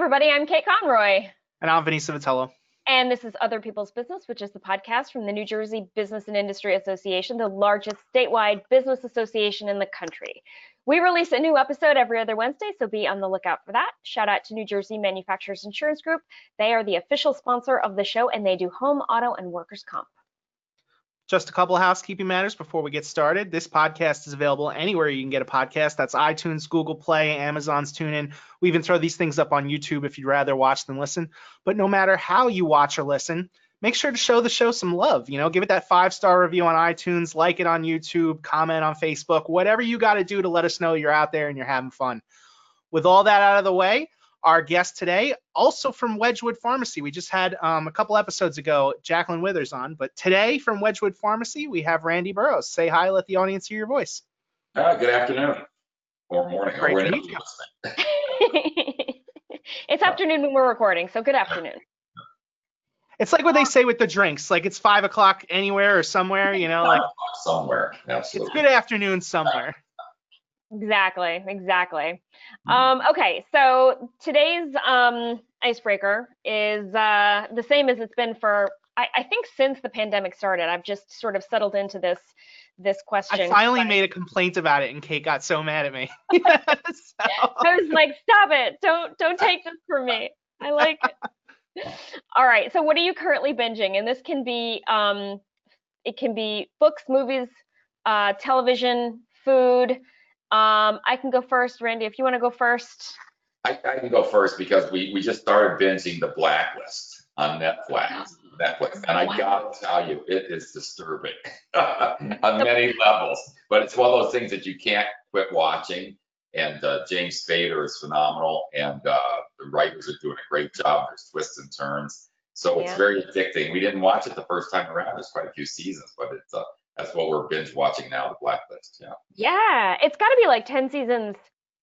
everybody. I'm Kate Conroy. And I'm Vanessa Vitello. And this is Other People's Business, which is the podcast from the New Jersey Business and Industry Association, the largest statewide business association in the country. We release a new episode every other Wednesday, so be on the lookout for that. Shout out to New Jersey Manufacturers Insurance Group. They are the official sponsor of the show, and they do home, auto, and workers' comp. Just a couple of housekeeping matters before we get started. This podcast is available anywhere you can get a podcast. That's iTunes, Google Play, Amazon's TuneIn. We even throw these things up on YouTube if you'd rather watch than listen. But no matter how you watch or listen, make sure to show the show some love. You know, give it that five star review on iTunes, like it on YouTube, comment on Facebook, whatever you got to do to let us know you're out there and you're having fun. With all that out of the way, our guest today, also from Wedgewood Pharmacy. We just had um, a couple episodes ago Jacqueline Withers on, but today from Wedgewood Pharmacy, we have Randy Burrows. Say hi, let the audience hear your voice. Uh, good afternoon or morning. Great to meet you. it's afternoon when we're recording, so good afternoon. It's like what they say with the drinks, like it's five o'clock anywhere or somewhere, you know, like somewhere. Absolutely. It's good afternoon somewhere. Exactly, exactly. Mm-hmm. Um, okay, so today's um, icebreaker is uh, the same as it's been for I, I, think since the pandemic started. I've just sort of settled into this this question. I finally made a complaint about it, and Kate got so mad at me. so. I was like, "Stop it! Don't don't take this from me. I like it." All right. So, what are you currently binging? And this can be um, it can be books, movies, uh, television, food. Um, I can go first, Randy, if you want to go first. I, I, can go first because we, we just started binging The Blacklist on Netflix. Netflix, and I gotta tell you, it is disturbing on many levels. But it's one of those things that you can't quit watching. And uh, James Spader is phenomenal, and uh, the writers are doing a great job. There's twists and turns, so yeah. it's very addicting. We didn't watch it the first time around. There's quite a few seasons, but it's uh, that's what we're binge watching now, The Blacklist. Yeah. Yeah, it's got to be like ten seasons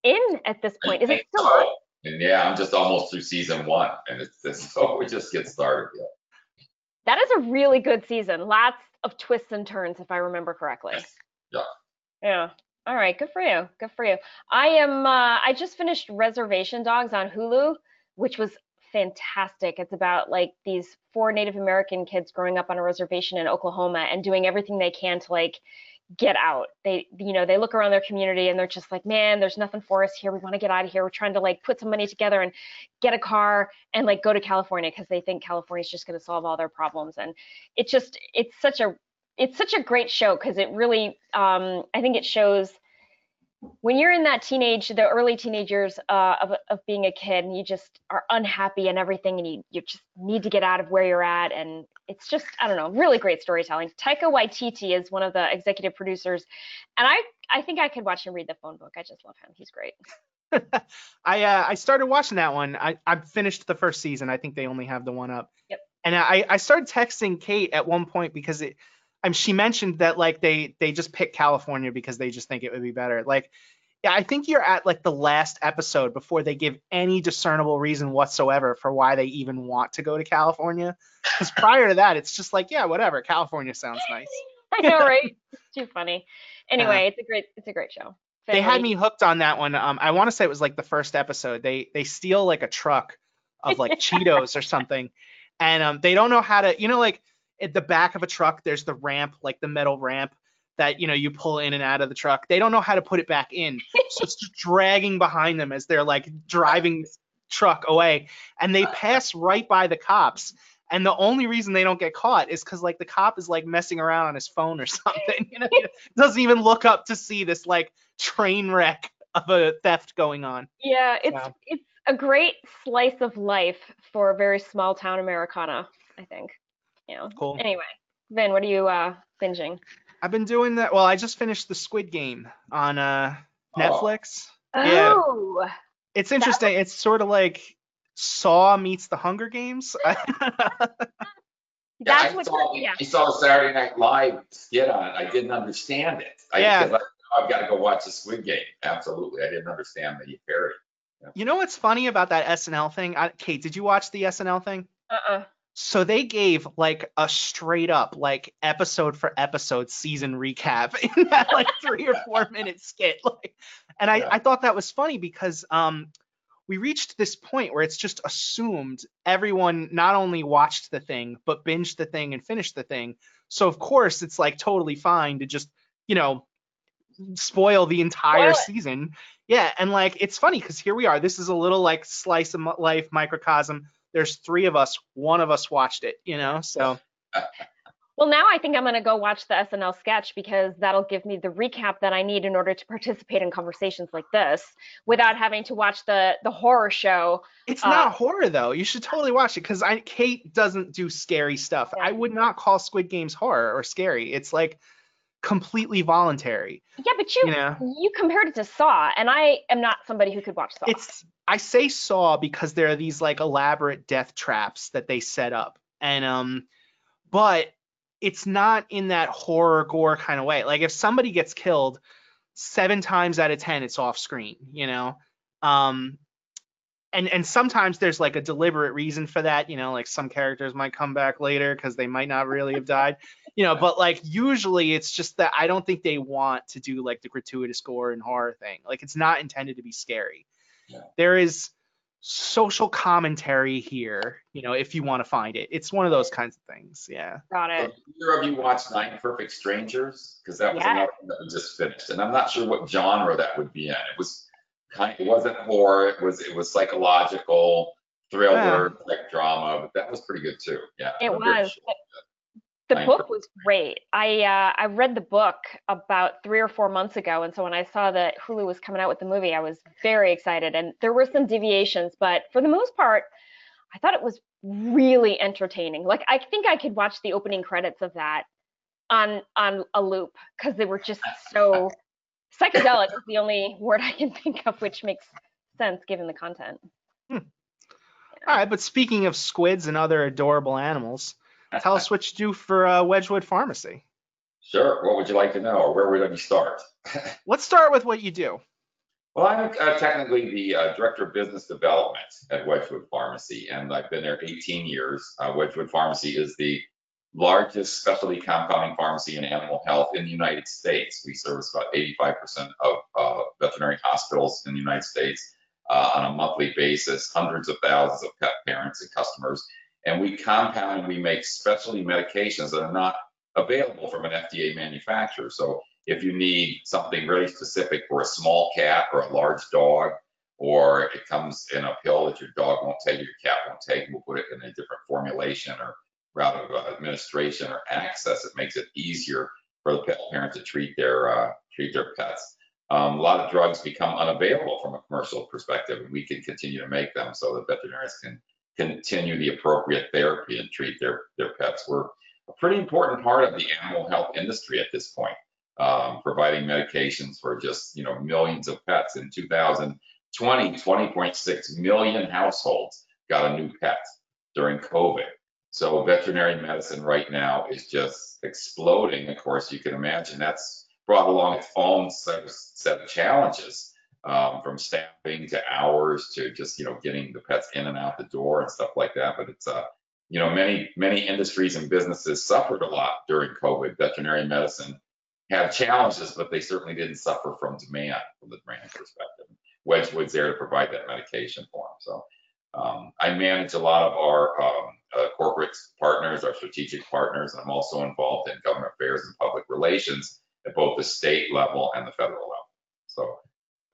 in at this point. Is it still so. on? And yeah, I'm just almost through season one, and it's, it's so we just get started. Yeah. That is a really good season. Lots of twists and turns, if I remember correctly. Yeah. Yeah. All right. Good for you. Good for you. I am. Uh, I just finished Reservation Dogs on Hulu, which was fantastic. It's about like these four Native American kids growing up on a reservation in Oklahoma and doing everything they can to like get out. They, you know, they look around their community and they're just like, man, there's nothing for us here. We want to get out of here. We're trying to like put some money together and get a car and like go to California because they think California's just going to solve all their problems. And it just, it's such a, it's such a great show because it really, um, I think it shows when you're in that teenage, the early teenage years uh, of, of being a kid, and you just are unhappy and everything, and you, you just need to get out of where you're at, and it's just, I don't know, really great storytelling. Taika Waititi is one of the executive producers, and I, I think I could watch him read the phone book. I just love him. He's great. I uh, I started watching that one. I I finished the first season. I think they only have the one up. Yep. And I I started texting Kate at one point because it Mean, she mentioned that like they they just picked California because they just think it would be better. Like, yeah, I think you're at like the last episode before they give any discernible reason whatsoever for why they even want to go to California. Because prior to that, it's just like, yeah, whatever. California sounds nice. I know, right? It's too funny. Anyway, uh, it's a great it's a great show. Family. They had me hooked on that one. Um, I want to say it was like the first episode. They they steal like a truck of like Cheetos or something, and um, they don't know how to, you know, like at the back of a truck there's the ramp like the metal ramp that you know you pull in and out of the truck. They don't know how to put it back in. So it's just dragging behind them as they're like driving this truck away. And they pass right by the cops. And the only reason they don't get caught is because like the cop is like messing around on his phone or something you know? Doesn't even look up to see this like train wreck of a theft going on. Yeah it's wow. it's a great slice of life for a very small town americana i think you know. Cool. Anyway, Vin, what are you uh binging? I've been doing that. Well, I just finished the Squid Game on uh Netflix. Oh. Yeah. It's interesting. Was... It's sort of like Saw meets the Hunger Games. That's yeah, what. Saw, yeah. I saw the Saturday Night Live skit on it. I didn't understand it. I, yeah. I, have got to go watch the Squid Game. Absolutely, I didn't understand the parody. Yeah. You know what's funny about that SNL thing? I, Kate, did you watch the SNL thing? Uh-uh. So they gave like a straight up like episode for episode season recap in that like three or four minute skit. Like, and I, I thought that was funny because um we reached this point where it's just assumed everyone not only watched the thing but binged the thing and finished the thing. So of course it's like totally fine to just you know spoil the entire Spoil season. Yeah, and like it's funny because here we are. This is a little like slice of life microcosm. There's three of us. One of us watched it. You know, so Well, now I think I'm going to go watch the SNL sketch because that'll give me the recap that I need in order to participate in conversations like this without having to watch the the horror show. It's Uh, not horror though. You should totally watch it because I Kate doesn't do scary stuff. Yeah. I would not call Squid Games horror or scary. It's like completely voluntary. Yeah, but you You know, you compared it to Saw, and I am not somebody who could watch Saw. it's I say Saw because there are these like elaborate death traps that they set up, and um, but it's not in that horror gore kind of way. Like if somebody gets killed, seven times out of ten it's off screen. You know, um, and and sometimes there's like a deliberate reason for that you know like some characters might come back later because they might not really have died you know but like usually it's just that i don't think they want to do like the gratuitous gore and horror thing like it's not intended to be scary Yeah. there is social commentary here you know if you want to find it it's one of those kinds of things yeah Got Have it. either of you watched Nine Perfect Strangers? Because that was Yeah. another one that was just finished, and I'm not sure what genre that would be in. It was kind, it wasn't horror. It was it was psychological thriller, like drama, but that was pretty good too. Yeah. It was. sure. The book was great. I uh, I read the book about three or four months ago, and so when I saw that Hulu was coming out with the movie, I was very excited. And there were some deviations, but for the most part, I thought it was really entertaining. Like I think I could watch the opening credits of that on on a loop because they were just so psychedelic. is the only word I can think of which makes sense given the content. all right but speaking of squids and other adorable animals tell us what you do for uh, wedgewood pharmacy Sure. What would you like to know, or where would you start? let's start with what you do Well, I'm uh, technically the uh, Director of Business Development at Wedgewood Pharmacy, and I've been there 18 years. Uh, Wedgewood Pharmacy is the largest specialty compounding pharmacy in animal health in the United States. We service about 85% of uh, veterinary hospitals in the United States uh, on a monthly basis, hundreds of thousands of pet parents and customers. And we compound and we make specialty medications that are not available from an FDA manufacturer. So if you need something really specific for a small cat or a large dog, or it comes in a pill that your dog won't take, your cat won't take, we'll put it in a different formulation or route of administration or access. It makes it easier for the pet parent to treat their uh, treat their pets. Um, a lot of drugs become unavailable from a commercial perspective, and we can continue to make them so that veterinarians can continue the appropriate therapy and treat their their pets. We're a pretty important part of the animal health industry at this point um, providing medications for just you know millions of pets. In 2020, 20.6 million households got a new pet during COVID. So veterinary medicine right now is just exploding. Of course, you can imagine that's brought along its own set of, set of challenges, um, from staffing to hours to just you know getting the pets in and out the door and stuff like that. But it's uh, you know many many industries and businesses suffered a lot during COVID. Veterinary medicine had challenges, but they certainly didn't suffer from demand from the demand perspective. Wedgewood's there to provide that medication for them. So um, I manage a lot of our um, uh, corporate partners, our strategic partners, and I'm also involved in government affairs and public relations at both the state level and the federal level. So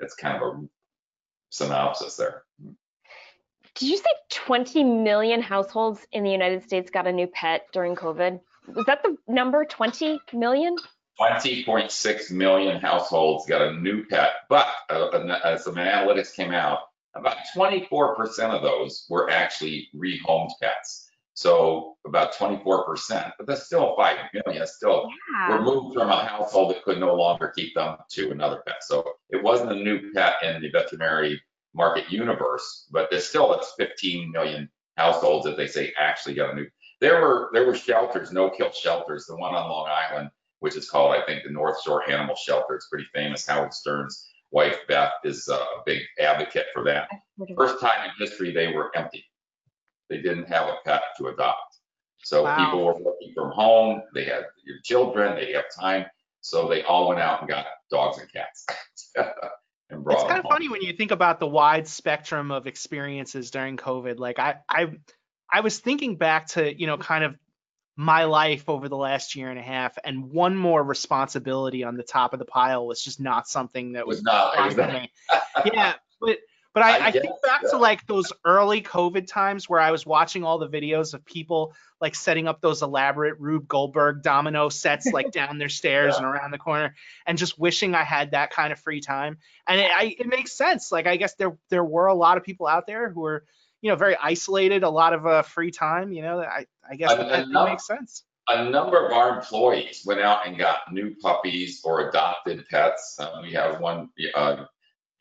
that's kind of a synopsis there. Did you say 20 million households in the United States got a new pet during COVID? Was that the number? 20 million? 20.6 million households got a new pet, but uh, as some analytics came out, about 24% of those were actually rehomed pets. So about 24%, but that's still 5 million. That's still Yeah. removed from a household that could no longer keep them to another pet. So it wasn't a new pet in the veterinary market universe, but there's still it's 15 million households that they say actually got a new. There were there were shelters, no kill shelters. The one on Long Island, which is called I think the North Shore Animal Shelter, it's pretty famous. Howard Stern's wife Beth is uh, a big advocate for that. First time in history they were empty. They didn't have a pet to adopt. So Wow. people were working from home. They had your children. They have time. So they all went out and got dogs and cats. and brought It's kind of home. funny when you think about the wide spectrum of experiences during COVID. Like I, I, I was thinking back to you know kind of my life over the last year and a half, and one more responsibility on the top of the pile was just not something that was was not, it fun was for not me. Yeah, but but I, I I, think back yeah. to like those early COVID times where I was watching all the videos of people like setting up those elaborate Rube Goldberg domino sets like down their stairs Yeah. and around the corner, and just wishing I had that kind of free time. And it, I, it makes sense. Like I guess there there were a lot of people out there who were you know very isolated, a lot of uh, free time. You know, I I guess that, that no- makes sense. a number of our employees went out and got new puppies or adopted pets. Um, we have one uh,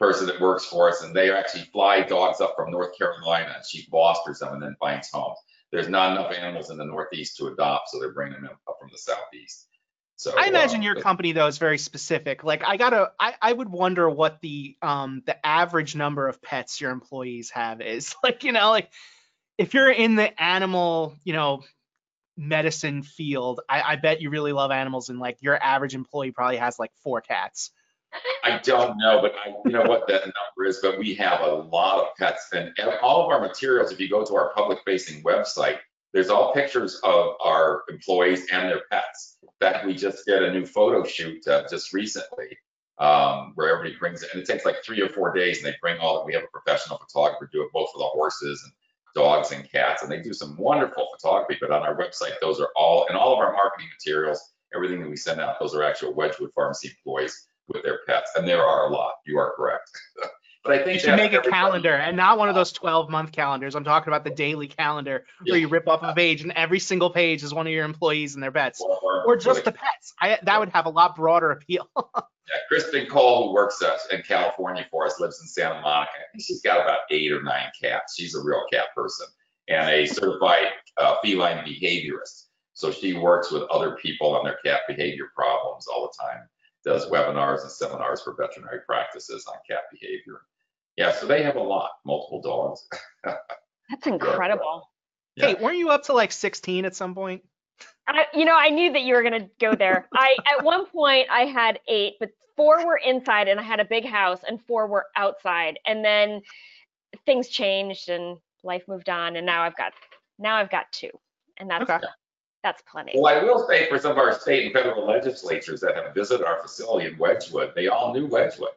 person that works for us, and they actually fly dogs up from North Carolina, and she fosters them and then finds homes. There's not enough animals in the Northeast to adopt, so they're bringing them up from the Southeast. So I imagine uh, your company though is very specific. Like I gotta, I, I would wonder what the um the average number of pets your employees have is. Like you know, like if you're in the animal, you know, medicine field, I, I bet you really love animals, and like your average employee probably has like four cats. I don't know, but I, you know what that number is, but we have a lot of pets and all of our materials, if you go to our public facing website, there's all pictures of our employees and their pets. Fact, we just did a new photo shoot uh, just recently um, where everybody brings it, and it takes like three or four days, and they bring all, that. we have a professional photographer do it both for the horses and dogs and cats, and they do some wonderful photography, but on our website, those are all, and all of our marketing materials, everything that we send out, those are actual Wedgewood Pharmacy employees with their pets, and there are a lot. You are correct. but I think You should make a calendar, and not one of those 12 month calendars. I'm talking about the daily calendar where Yeah. you rip off a page, and every single page is one of your employees and their pets, Or, or just the pets. I that would have a lot broader appeal. yeah, Kristen Cole, who works uh, in California for us, lives in Santa Monica. She's got about eight or nine cats. She's a real cat person and a certified uh, feline behaviorist. So she works with other people on their cat behavior problems all the time. Does webinars and seminars for veterinary practices on cat behavior. Yeah, so they have a lot, multiple dogs. That's incredible. Yeah. Hey, weren't you up to like 16 at some point? I, you know, I knew that you were gonna go there. I at one point I had eight, but four were inside, and I had a big house, and four were outside. And then things changed, and life moved on, and now I've got now I've got two, and that's Okay. That's plenty. Well, I will say for some of our state and federal legislatures that have visited our facility in Wedgewood, they all knew Wedgewood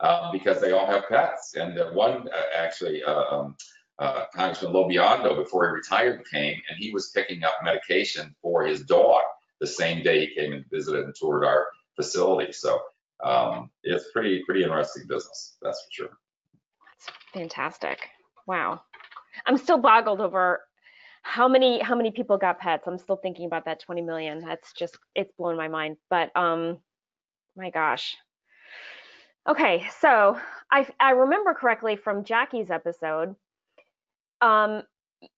uh, because they all have pets. And the one uh, actually, uh, um, uh, Congressman LoBiondo, before he retired, came and he was picking up medication for his dog the same day he came and visited and toured our facility. So um, it's pretty pretty interesting business, that's for sure. That's fantastic. Wow. I'm still boggled over how many how many people got pets. I'm still thinking about that 20 million. That's just it's blown my mind. But um my gosh. Okay, so I I remember correctly from Jackie's episode, um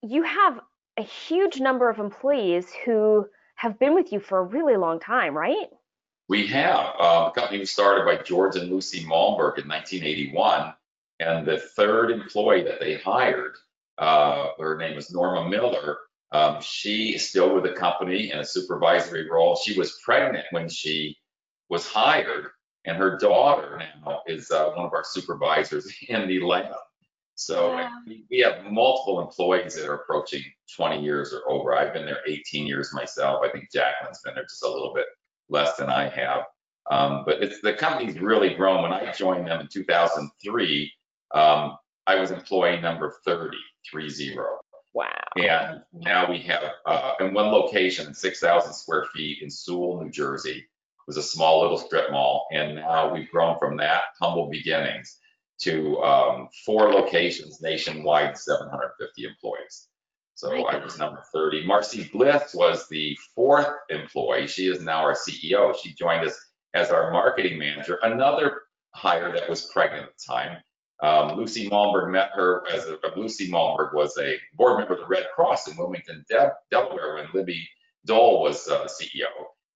you have a huge number of employees who have been with you for a really long time, right? We have uh, a company was started by George and Lucy Malmberg in 1981, and the third employee that they hired, uh, her name is Norma Miller. Um, she is still with the company in a supervisory role. She was pregnant when she was hired, and her daughter now is uh, one of our supervisors in the lab. So Wow. we have multiple employees that are approaching 20 years or over. I've been there 18 years myself. I think Jacqueline's been there just a little bit less than I have. Um, but it's, the company's really grown. When I joined them in 2003, um, I was employee number 30, three zero. Wow. And now we have, uh, in one location, 6,000 square feet in Sewell, New Jersey. It was a small little strip mall. And now we've grown from that humble beginnings to um, four locations nationwide, 750 employees. So I was number 30. Marcy Bliss was the fourth employee. She is now our CEO. She joined us as our marketing manager, another hire that was pregnant at the time. Um, Lucy Malmberg met her as a, Lucy Malmberg was a board member of the Red Cross in Wilmington, Del- Delaware, when Libby Dole was uh, CEO.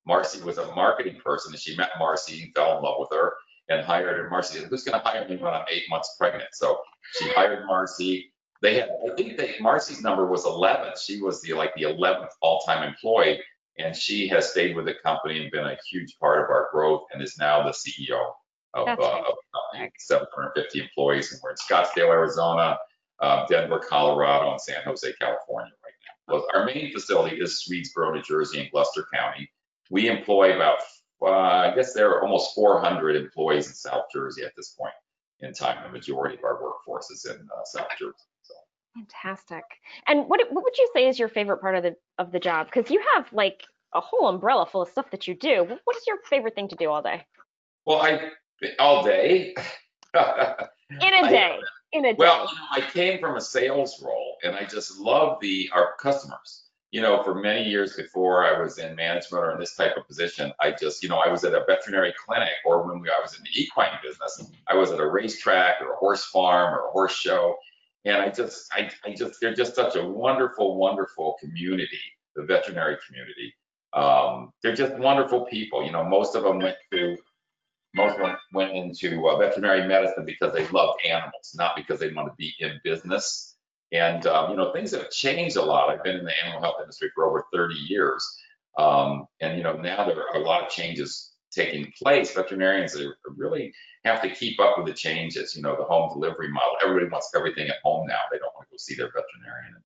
Marcy was a marketing person, and she met Marcy and fell in love with her and hired her. Marcy said, "Who's going to hire me when I'm eight months pregnant?" So she hired Marcy. They had, I think, they, Marcy's number was 11. She was the like the 11th all-time employee, and she has stayed with the company and been a huge part of our growth, and is now the CEO of, That's uh, of 750 employees, and we're in Scottsdale, Arizona, uh, Denver, Colorado, and San Jose, California right now. Well, our main facility is Swedesboro, New Jersey, in Gloucester County. We employ about, uh, I guess there are almost 400 employees in South Jersey at this point in time. The majority of our workforce is in uh, South Jersey. So. Fantastic. And what what would you say is your favorite part of the of the job? Because you have like a whole umbrella full of stuff that you do. What is your favorite thing to do all day? Well, I all day. In a day. In a day. Well, I came from a sales role and I just love the our customers. You know, for many years before I was in management or in this type of position, I just, you know, I was at a veterinary clinic or when we, I was in the equine business, I was at a racetrack or a horse farm or a horse show. And I just, I, I just, they're just such a wonderful, wonderful community, the veterinary community. Um, they're just wonderful people. You know, most of them went to most of them went into uh, veterinary medicine because they loved animals, not because they want to be in business. And, um, you know, things have changed a lot. I've been in the animal health industry for over 30 years. Um, and, you know, now there are a lot of changes taking place. Veterinarians really have to keep up with the changes, you know, the home delivery model. Everybody wants everything at home now. They don't want to go see their veterinarian.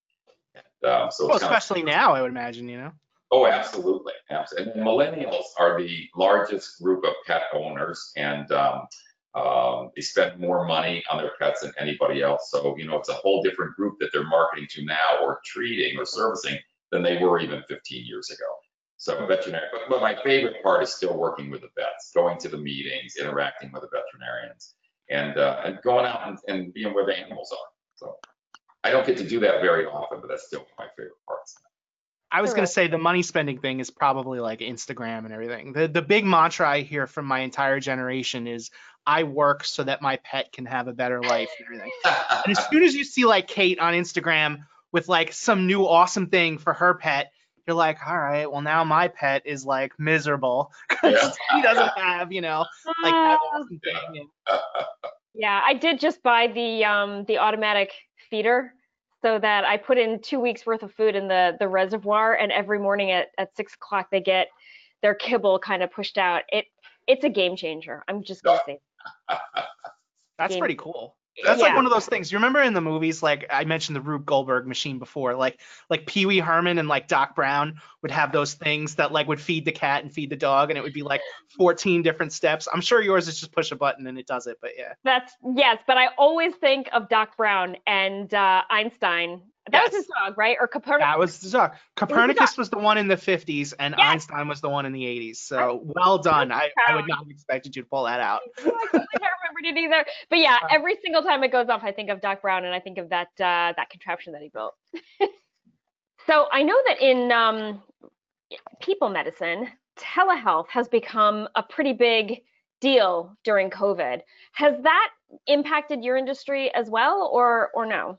And, um, so Well, kind of especially now, I would imagine, you know. Oh, absolutely, absolutely. And millennials are the largest group of pet owners, and um, um, they spend more money on their pets than anybody else. So, you know, it's a whole different group that they're marketing to now, or treating, or servicing than they were even 15 years ago. So, veterinary. But, but my favorite part is still working with the vets, going to the meetings, interacting with the veterinarians, and uh, and going out and, and being where the animals are. So, I don't get to do that very often, but that's still my favorite parts. I was gonna say the money spending thing is probably like Instagram and everything. The the big mantra I hear from my entire generation is I work so that my pet can have a better life and everything. And as soon as you see like Kate on Instagram with like some new awesome thing for her pet, you're like, all right, well now my pet is like miserable because he doesn't have, you know, like that Uh, awesome thing. Yeah, I did just buy the um the automatic feeder so that I put in two weeks worth of food in the the reservoir and every morning at, at six o'clock they get their kibble kind of pushed out. It it's a game changer. I'm just gonna say. That's Game- pretty cool. That's like one of those things. You remember in the movies, like I mentioned the Rube Goldberg machine before, like like Pee Wee Herman and like Doc Brown would have those things that like would feed the cat and feed the dog, and it would be like 14 different steps. I'm sure yours is just push a button and it does it, but yeah. That's yes, but I always think of Doc Brown and uh, Einstein. That was his dog, right? Or Copernicus. That was the dog. Copernicus was the one in the 50s, and Yes. Einstein was the one in the 80s. So well done. I, I would not have expected you to pull that out. I can't remember it either. But yeah, every single time it goes off, I think of Doc Brown and I think of that uh, that contraption that he built. so I know that in um, people medicine, telehealth has become a pretty big deal during COVID. Has that impacted your industry as well, or or no?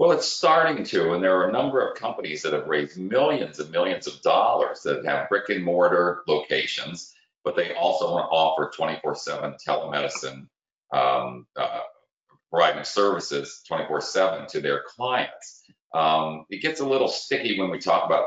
Well, it's starting to, and there are a number of companies that have raised millions and millions of dollars that have brick and mortar locations, but they also want to offer 24/7 telemedicine, um, uh, providing services 24/7 to their clients. Um, it gets a little sticky when we talk about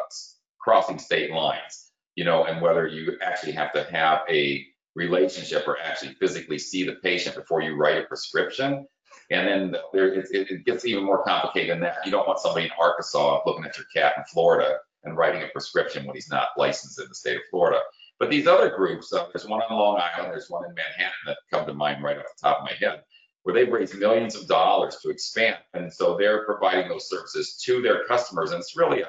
crossing state lines, you know, and whether you actually have to have a relationship or actually physically see the patient before you write a prescription. And then there, it, it gets even more complicated than that. You don't want somebody in Arkansas looking at your cat in Florida and writing a prescription when he's not licensed in the state of Florida. But these other groups, uh, there's one on Long Island, there's one in Manhattan that come to mind right off the top of my head, where they've raised millions of dollars to expand. And so they're providing those services to their customers. And it's really a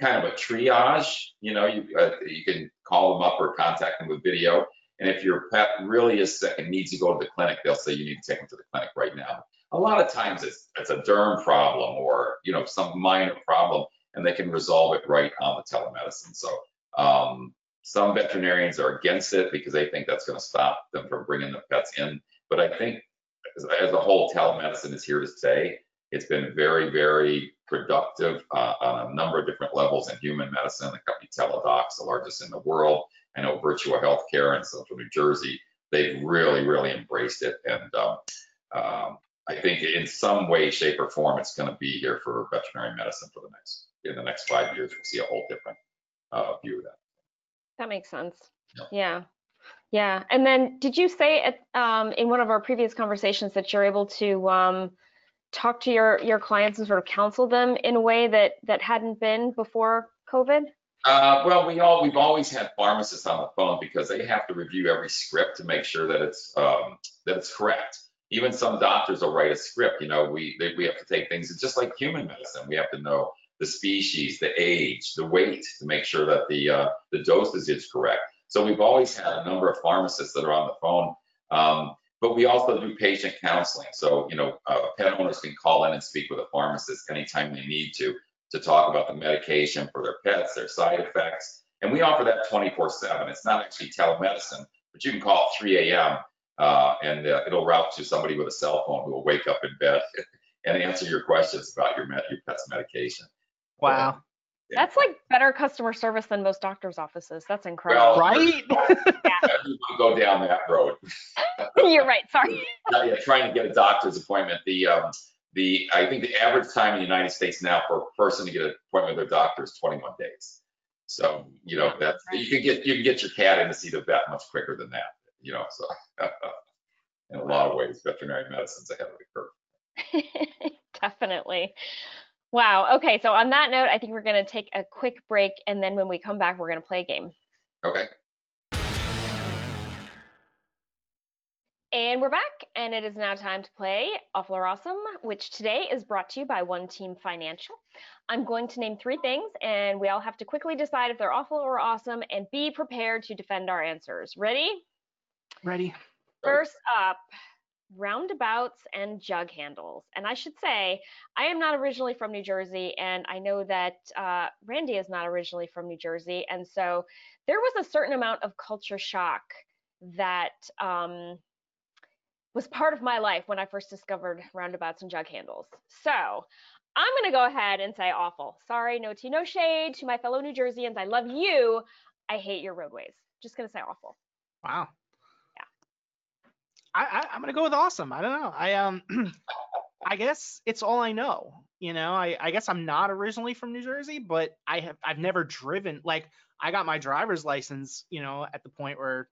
kind of a triage. You know, you, uh, you can call them up or contact them with video. And if your pet really is sick and needs to go to the clinic, they'll say you need to take them to the clinic right now. A lot of times it's, it's a derm problem or, you know, some minor problem and they can resolve it right on the telemedicine. So um, some veterinarians are against it because they think that's going to stop them from bringing the pets in. But I think as, a whole, telemedicine is here to stay. It's been very, very productive uh, on a number of different levels in human medicine. The company Teladoc's, the largest in the world. I know Virtua Healthcare in Central New Jersey, they've really, really embraced it. And um, um, I think in some way, shape, or form, it's going to be here for veterinary medicine for the next in the next five years. We'll see a whole different uh, view of that. That makes sense. Yeah. Yeah. Yeah. And then did you say at, um, in one of our previous conversations that you're able to um, talk to your, your clients and sort of counsel them in a way that, that hadn't been before COVID? Uh, well, we all, we've always had pharmacists on the phone because they have to review every script to make sure that it's, um, that it's correct. Even some doctors will write a script, you know, we, they, we have to take things, it's just like human medicine. We have to know the species, the age, the weight to make sure that the, uh, the dosage is correct. So we've always had a number of pharmacists that are on the phone. Um, but we also do patient counseling. So, you know, uh, pet owners can call in and speak with a pharmacist anytime they need to, to talk about the medication for their pets, their side effects. And we offer that 24 seven. It's not actually telemedicine, but you can call at 3 a.m. Uh, and uh, it'll route to somebody with a cell phone who will wake up in bed and answer your questions about your, med- your pet's medication. Wow. Yeah. That's like better customer service than most doctor's offices. That's incredible. Well, Right? You go down that road. You're right. Sorry. Uh, yeah, trying to get a doctor's appointment. The um, the I think the average time in the United States now for a person to get an appointment with their doctor is 21 days. So you know Yeah, that right. you can get you can get your cat in to see the vet much quicker than that. You know, so in a lot of ways, veterinary medicine's ahead of the curve. Definitely. Wow. Okay. So on that note, I think we're going to take a quick break. And then when we come back, we're going to play a game. Okay. And we're back, and it is now time to play Awful or Awesome, which today is brought to you by One Team Financial. I'm going to name three things, and we all have to quickly decide if they're awful or awesome and be prepared to defend our answers. Ready? Ready? First up, roundabouts and jug handles. And I should say, I am not originally from New Jersey, and I know that uh, Randy is not originally from New Jersey. And so there was a certain amount of culture shock that um, was part of my life when I first discovered roundabouts and jug handles. So I'm going to go ahead and say awful. Sorry, no tea, no shade to my fellow New Jerseyans. I love you. I hate your roadways. Just going to say awful. Wow. I, I'm gonna go with awesome. I don't know. I um I guess it's all I know. You know, I, I guess I'm not originally from New Jersey, but I have I've never driven like I got my driver's license, you know, at the point where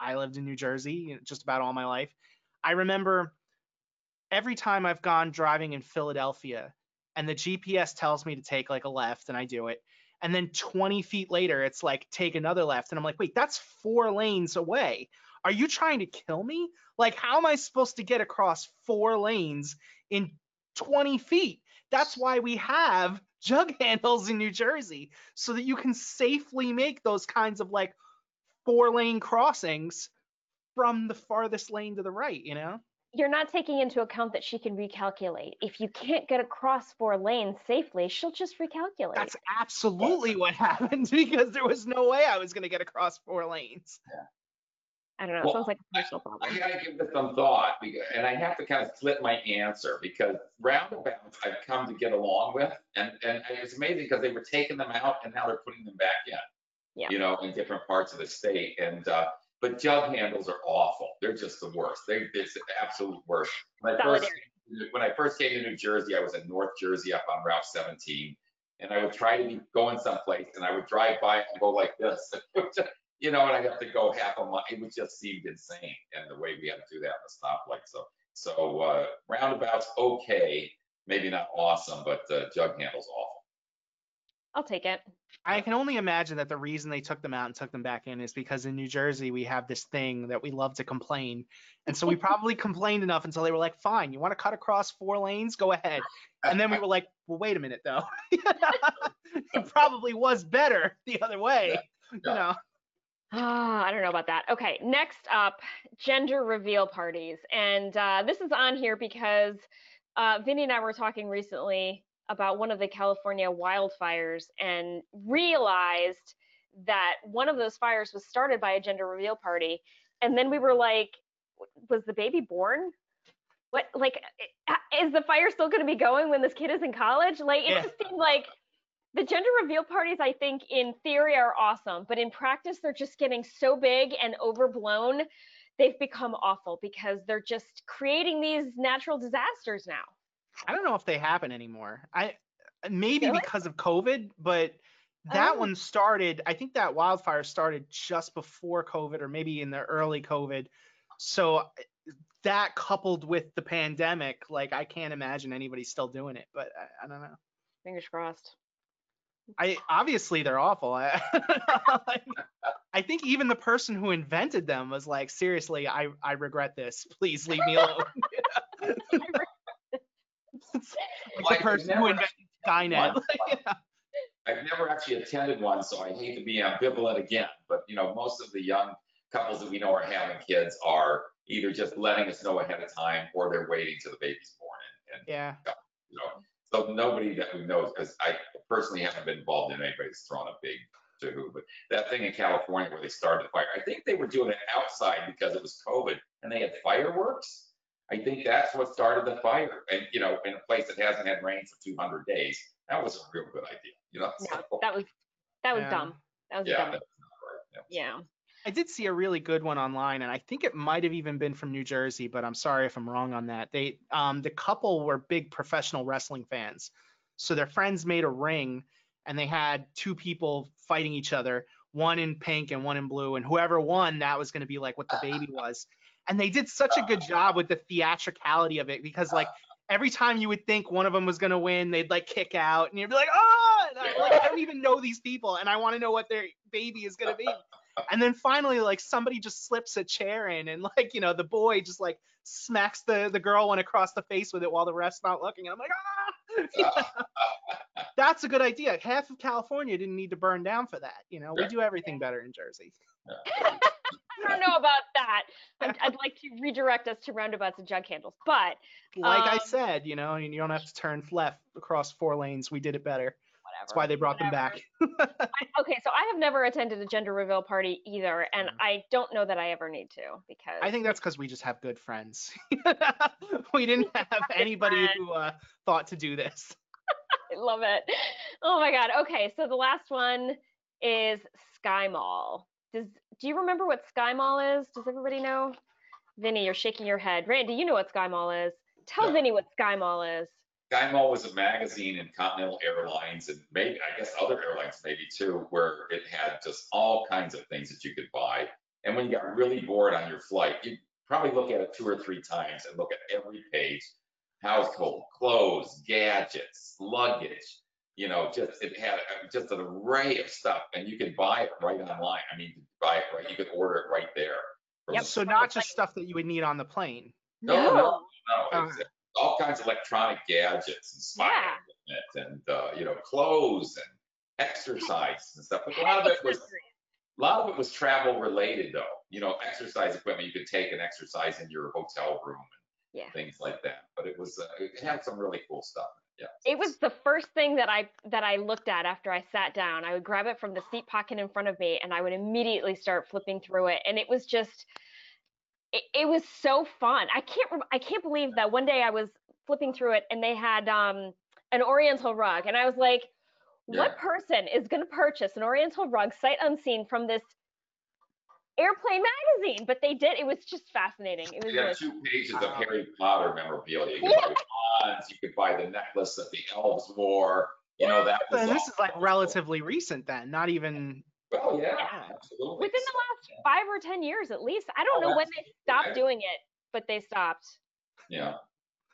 I lived in New Jersey you know, just about all my life. I remember every time I've gone driving in Philadelphia and the GPS tells me to take like a left and I do it. And then 20 feet later, it's like, take another left. And I'm like, wait, that's four lanes away. Are you trying to kill me? Like, how am I supposed to get across four lanes in 20 feet? That's why we have jug handles in New Jersey so that you can safely make those kinds of like four lane crossings from the farthest lane to the right, you know? you're not taking into account that she can recalculate. If you can't get across four lanes safely, she'll just recalculate. That's absolutely what happened because there was no way I was going to get across four lanes. I don't know. Well, it sounds like a personal problem. I problem. gotta give this some thought, because, and I have to kind of split my answer because roundabouts I've come to get along with, and and it's amazing because they were taking them out and now they're putting them back in. Yeah. You know, in different parts of the state, and uh, but jug handles are awful. They're just the worst. They it's the absolute worst. When I first when I first came to New Jersey, I was in North Jersey up on Route 17, and I would try to be going someplace, and I would drive by and go like this. you know, and I'd have to go half a mile. It would just seemed insane, and the way we had to do that on the stoplight. So, so uh, roundabouts okay, maybe not awesome, but uh, jug handles awful. I'll take it. I can only imagine that the reason they took them out and took them back in is because in New Jersey we have this thing that we love to complain. And so we probably complained enough until they were like, fine, you want to cut across four lanes? Go ahead. And then we were like, well, wait a minute though. it probably was better the other way. You Yeah. know. Ah, I don't know about that. Okay, next up, gender reveal parties. And uh, this is on here because uh, Vinny and I were talking recently about one of the California wildfires and realized that one of those fires was started by a gender reveal party. And then we were like, was the baby born? What, like, is the fire still going to be going when this kid is in college? Like, it Yeah. just seemed like the gender reveal parties, I think, in theory are awesome, but in practice, they're just getting so big and overblown. They've become awful because they're just creating these natural disasters now. I don't know if they happen anymore. I maybe Really? because of COVID, but that Oh. one started. I think that wildfire started just before COVID, or maybe in the early COVID. So that coupled with the pandemic, like I can't imagine anybody still doing it. But I, I don't know. Fingers crossed. I obviously they're awful. I, like, I think even the person who invented them was like, seriously, I I regret this. Please leave me alone. Like Like, the person never who invented Skynet. Like, yeah. I've never actually attended one, so I hate to be ambivalent again, but you know, most of the young couples that we know are having kids are either just letting us know ahead of time or they're waiting till the baby's born and, and yeah. you know, so nobody that we know, because I personally haven't been involved in anybody's that's thrown a big to but that thing in California where they started the fire, I think they were doing it outside because it was COVID and they had fireworks. I think that's what started the fire. And, you know, in a place that hasn't had rain for 200 days, that was a real good idea, you know? No, So, that was that was Yeah. dumb. That was yeah, dumb. that's not right. Yeah. I did see a really good one online, and I think it might have even been from New Jersey, but I'm sorry if I'm wrong on that. They, um, the couple were big professional wrestling fans, so their friends made a ring, and they had two people fighting each other, one in pink and one in blue, and whoever won, that was going to be like what the baby was. And they did such a good job with the theatricality of it because like every time you would think one of them was going to win, they'd like kick out, and you'd be like, oh, and I, like, I don't even know these people, and I want to know what their baby is going to be. And then finally, like somebody just slips a chair in, and like you know, the boy just like smacks the the girl one across the face with it while the rest's not looking. And I'm like, ah, that's a good idea. Half of California didn't need to burn down for that. You know, we do everything better in Jersey. I don't know about that. I'd, I'd like to redirect us to roundabouts and jug handles, but Like I Um, said, you know, you don't have to turn left across four lanes. We did it better. Whatever. That's why they brought them back. I, okay, so I have never attended a gender reveal party either, and Mhm. I don't know that I ever need to because I think that's because we just have good friends. we didn't have anybody who uh, thought to do this. I love it. Oh my god. Okay, so the last one is Sky Mall. Does do you remember what Sky Mall is? Does everybody know? Vinny, you're shaking your head. Randy, you know what Sky Mall is. Tell No. Vinny what Sky Mall is. Sky Mall was a magazine in Continental Airlines and maybe, I guess other airlines maybe too, where it had just all kinds of things that you could buy. And when you got really bored on your flight, you'd probably look at it two or three times and look at every page. Household, clothes, gadgets, luggage, you know, just, it had uh, just an array of stuff and you could buy it right online. I mean, you could buy it right, you could order it right there. Yep. the So not just stuff that you would need on the plane. No, no, no, Oh. it's all kinds of electronic gadgets and spy equipment and, uh, you know, clothes and exercise and stuff. But a lot of it was, a lot of it was travel related though. You know, exercise equipment you could take and exercise in your hotel room Yeah. and things like that. But it was, uh, it had some really cool stuff. Yeah. It was the first thing that I that I looked at after I sat down. I would grab it from the seat pocket in front of me and I would immediately start flipping through it. And it was just it, it was so fun. I can't rem- I can't believe that one day I was flipping through it and they had um an oriental rug and I was like what Yeah. person is going to purchase an oriental rug sight unseen from this airplane magazine? But they did. It was just fascinating. It was You had two pages of Harry Potter memorabilia. You could Yeah. buy wands, you could buy the necklace that the elves wore. You know, that was And this all- is like relatively recent then, not even. Well, yeah, Yeah. absolutely. within the last five or ten years at least. I don't Oh, know when they stopped I- doing it, but they stopped. Yeah.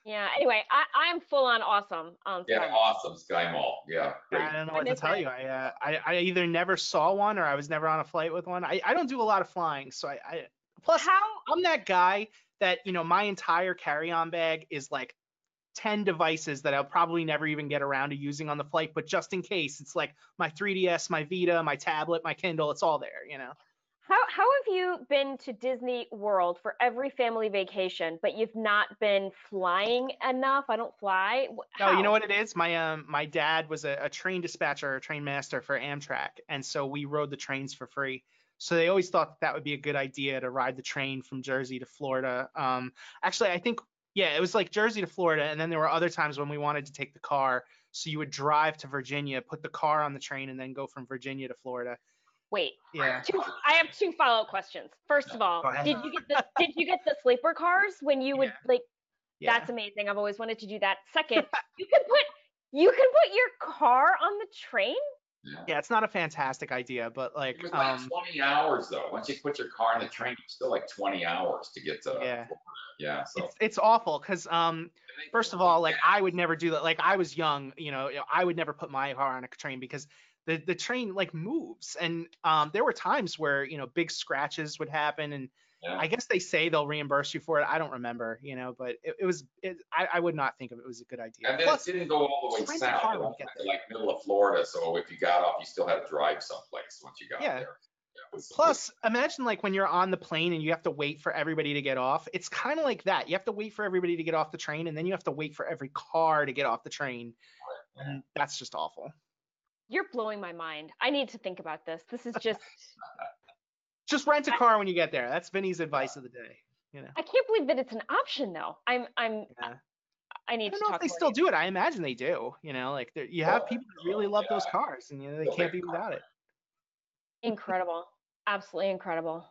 Yeah. Anyway, I, I'm full on awesome on Yeah, Sky. awesome. Sky Mall. Yeah, great. I don't know what to tell it. you. I, uh, I I either never saw one or I was never on a flight with one. I, I don't do a lot of flying, so I, I plus How? I'm that guy that you know my entire carry-on bag is like 10 devices that I'll probably never even get around to using on the flight, but just in case, it's like my 3DS, my Vita, my tablet, my Kindle, it's all there, you know. How how have you been to Disney World for every family vacation, but you've not been flying enough? I don't fly. Wh- No, you know what it is? My um my dad was a, a train dispatcher, a train master for Amtrak, and so we rode the trains for free. So they always thought that would be a good idea to ride the train from Jersey to Florida. Um, actually, I think yeah, it was like Jersey to Florida, and then there were other times when we wanted to take the car. So you would drive to Virginia, put the car on the train, and then go from Virginia to Florida. Wait. Yeah. Two, I have two follow up questions. First of all, did you get the did you get the sleeper cars when you would Yeah. like? Yeah. That's amazing. I've always wanted to do that. Second, you can put you can put your car on the train. Yeah. Yeah, it's not a fantastic idea, but like, It was like um, 20 hours though. Once you put your car in the train, it's still like 20 hours to get to. Yeah. Florida. Yeah. So it's it's awful because um, first of all, like I would never do that. Like I was young, you know, you know, I would never put my car on a train because the the train like moves, and um, there were times where you know big scratches would happen, and Yeah. I guess they say they'll reimburse you for it. I don't remember, you know, but it, it was it, I, I would not think of it was a good idea. And then Plus, it didn't go all the way just rent south. car It went you get to like middle of Florida. So if you got off, you still had to drive someplace once you got Yeah. there. Yeah, Plus, imagine like when you're on the plane and you have to wait for everybody to get off. It's kind of like that. You have to wait for everybody to get off the train, and then you have to wait for every car to get off the train, and that's just awful. You're blowing my mind. I need to think about this. This is just, Just rent a car when you get there. That's Vinny's advice of the day. You know, I can't believe that it's an option though. I'm, I'm, Yeah. I need to. I don't know if they still to do it. I imagine they do. You know, like you have people that really love those cars, and you know they can't be without it. Incredible. Absolutely incredible.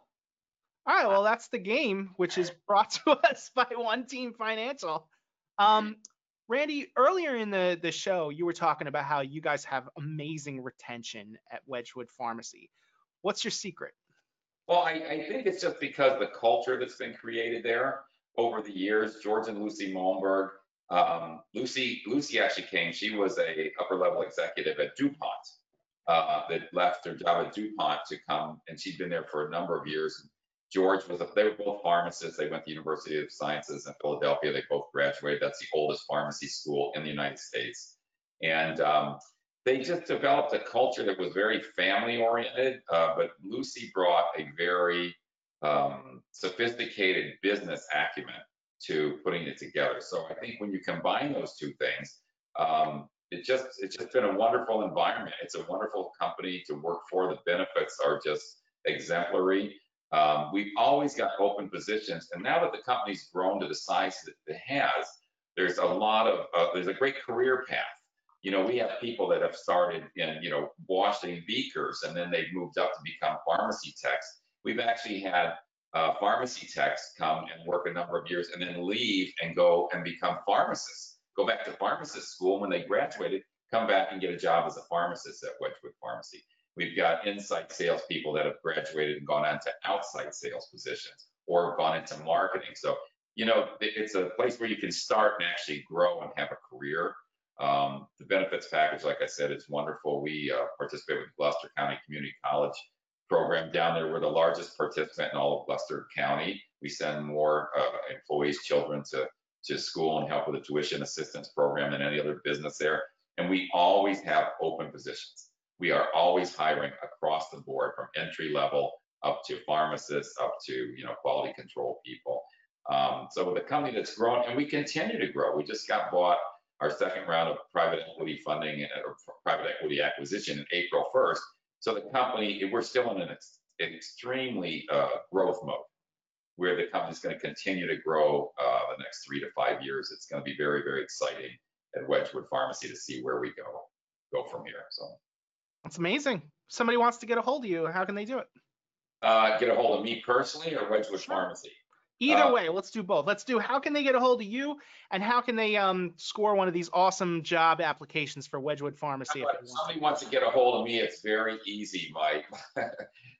All right, well, that's the game, which is brought to us by One Team Financial. Um, Randy, earlier in the the show, you were talking about how you guys have amazing retention at Wedgewood Pharmacy. What's your secret? Well, I, I think it's just because the culture that's been created there over the years. George and Lucy Malmberg. Um, Lucy, Lucy actually came. She was a upper level executive at DuPont uh, that left her job at DuPont to come, and she'd been there for a number of years. George was a, they were both pharmacists. They went to the University of Sciences in Philadelphia. They both graduated. That's the oldest pharmacy school in the United States. And um, they just developed a culture that was very family oriented. Uh, but Lucy brought a very um, sophisticated business acumen to putting it together. So I think when you combine those two things, um, it just it's just been a wonderful environment. It's a wonderful company to work for. The benefits are just exemplary. Um, we've always got open positions, and now that the company's grown to the size that it has, there's a lot of uh, there's a great career path. You know, we have people that have started in you know washing beakers, and then they've moved up to become pharmacy techs. We've actually had uh, pharmacy techs come and work a number of years, and then leave and go and become pharmacists. Go back to pharmacist school when they graduated, come back and get a job as a pharmacist at Wedgewood Pharmacy. We've got inside salespeople that have graduated and gone on to outside sales positions or gone into marketing. So, you know, it's a place where you can start and actually grow and have a career. Um, the benefits package, like I said, is wonderful. We uh, participate with Gloucester County Community College program down there. We're the largest participant in all of Gloucester County. We send more uh, employees, children to, to school and help with the tuition assistance program than any other business there. And we always have open positions. We are always hiring across the board from entry level up to pharmacists, up to, you know, quality control people. Um, so with a company that's grown and we continue to grow, we just got bought our second round of private equity funding or private equity acquisition in April 1st. So the company, we're still in an ex- extremely uh, growth mode where the company's going to continue to grow uh, the next three to five years. It's going to be very, very exciting at Wedgewood Pharmacy to see where we go go from here. So That's amazing. Somebody wants to get a hold of you. How can they do it? uh, get a hold of me personally or Wedgewood Sure. Pharmacy. Either Uh, way, let's do both. Let's do how can they get a hold of you and how can they um, score one of these awesome job applications for Wedgewood Pharmacy if if somebody wants to get a hold of me, it's very easy. My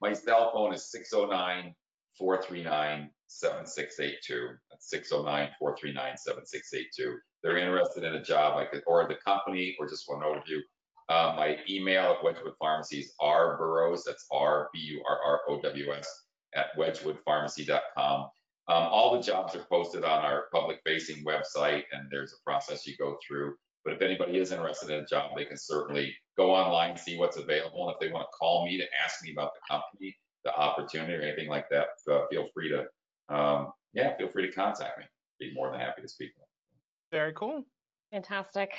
my cell phone is 609 439 7682. That's 609 439 7682. They're interested in a job, I could, or the company, or just want an overview. Uh, my email at Wedgewood Pharmacy is R Burrows, that's R B U R R O W S, at wedgewoodpharmacy.com. Um, all the jobs are posted on our public facing website, and there's a process you go through. But if anybody is interested in a job, they can certainly go online, see what's available. And if they want to call me to ask me about the company, the opportunity, or anything like that, uh, feel free to, um, yeah, feel free to contact me. Be more than happy to speak. To them. Very cool. Fantastic.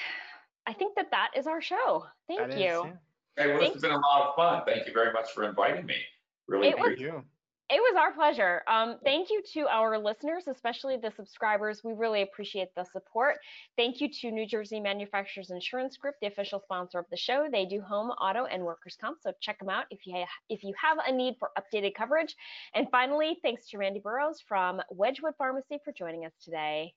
I think that that is our show. Thank That is, you. yeah. Hey, well, this Thank has been a lot of fun. Thank you very much for inviting me. Really It was- You. It was our pleasure. Um, thank you to our listeners, especially the subscribers. We really appreciate the support. Thank you to New Jersey Manufacturers Insurance Group, the official sponsor of the show. They do home, auto, and workers' comp, so check them out if you ha- if you have a need for updated coverage. And finally, thanks to Randy Burrows from Wedgewood Pharmacy for joining us today.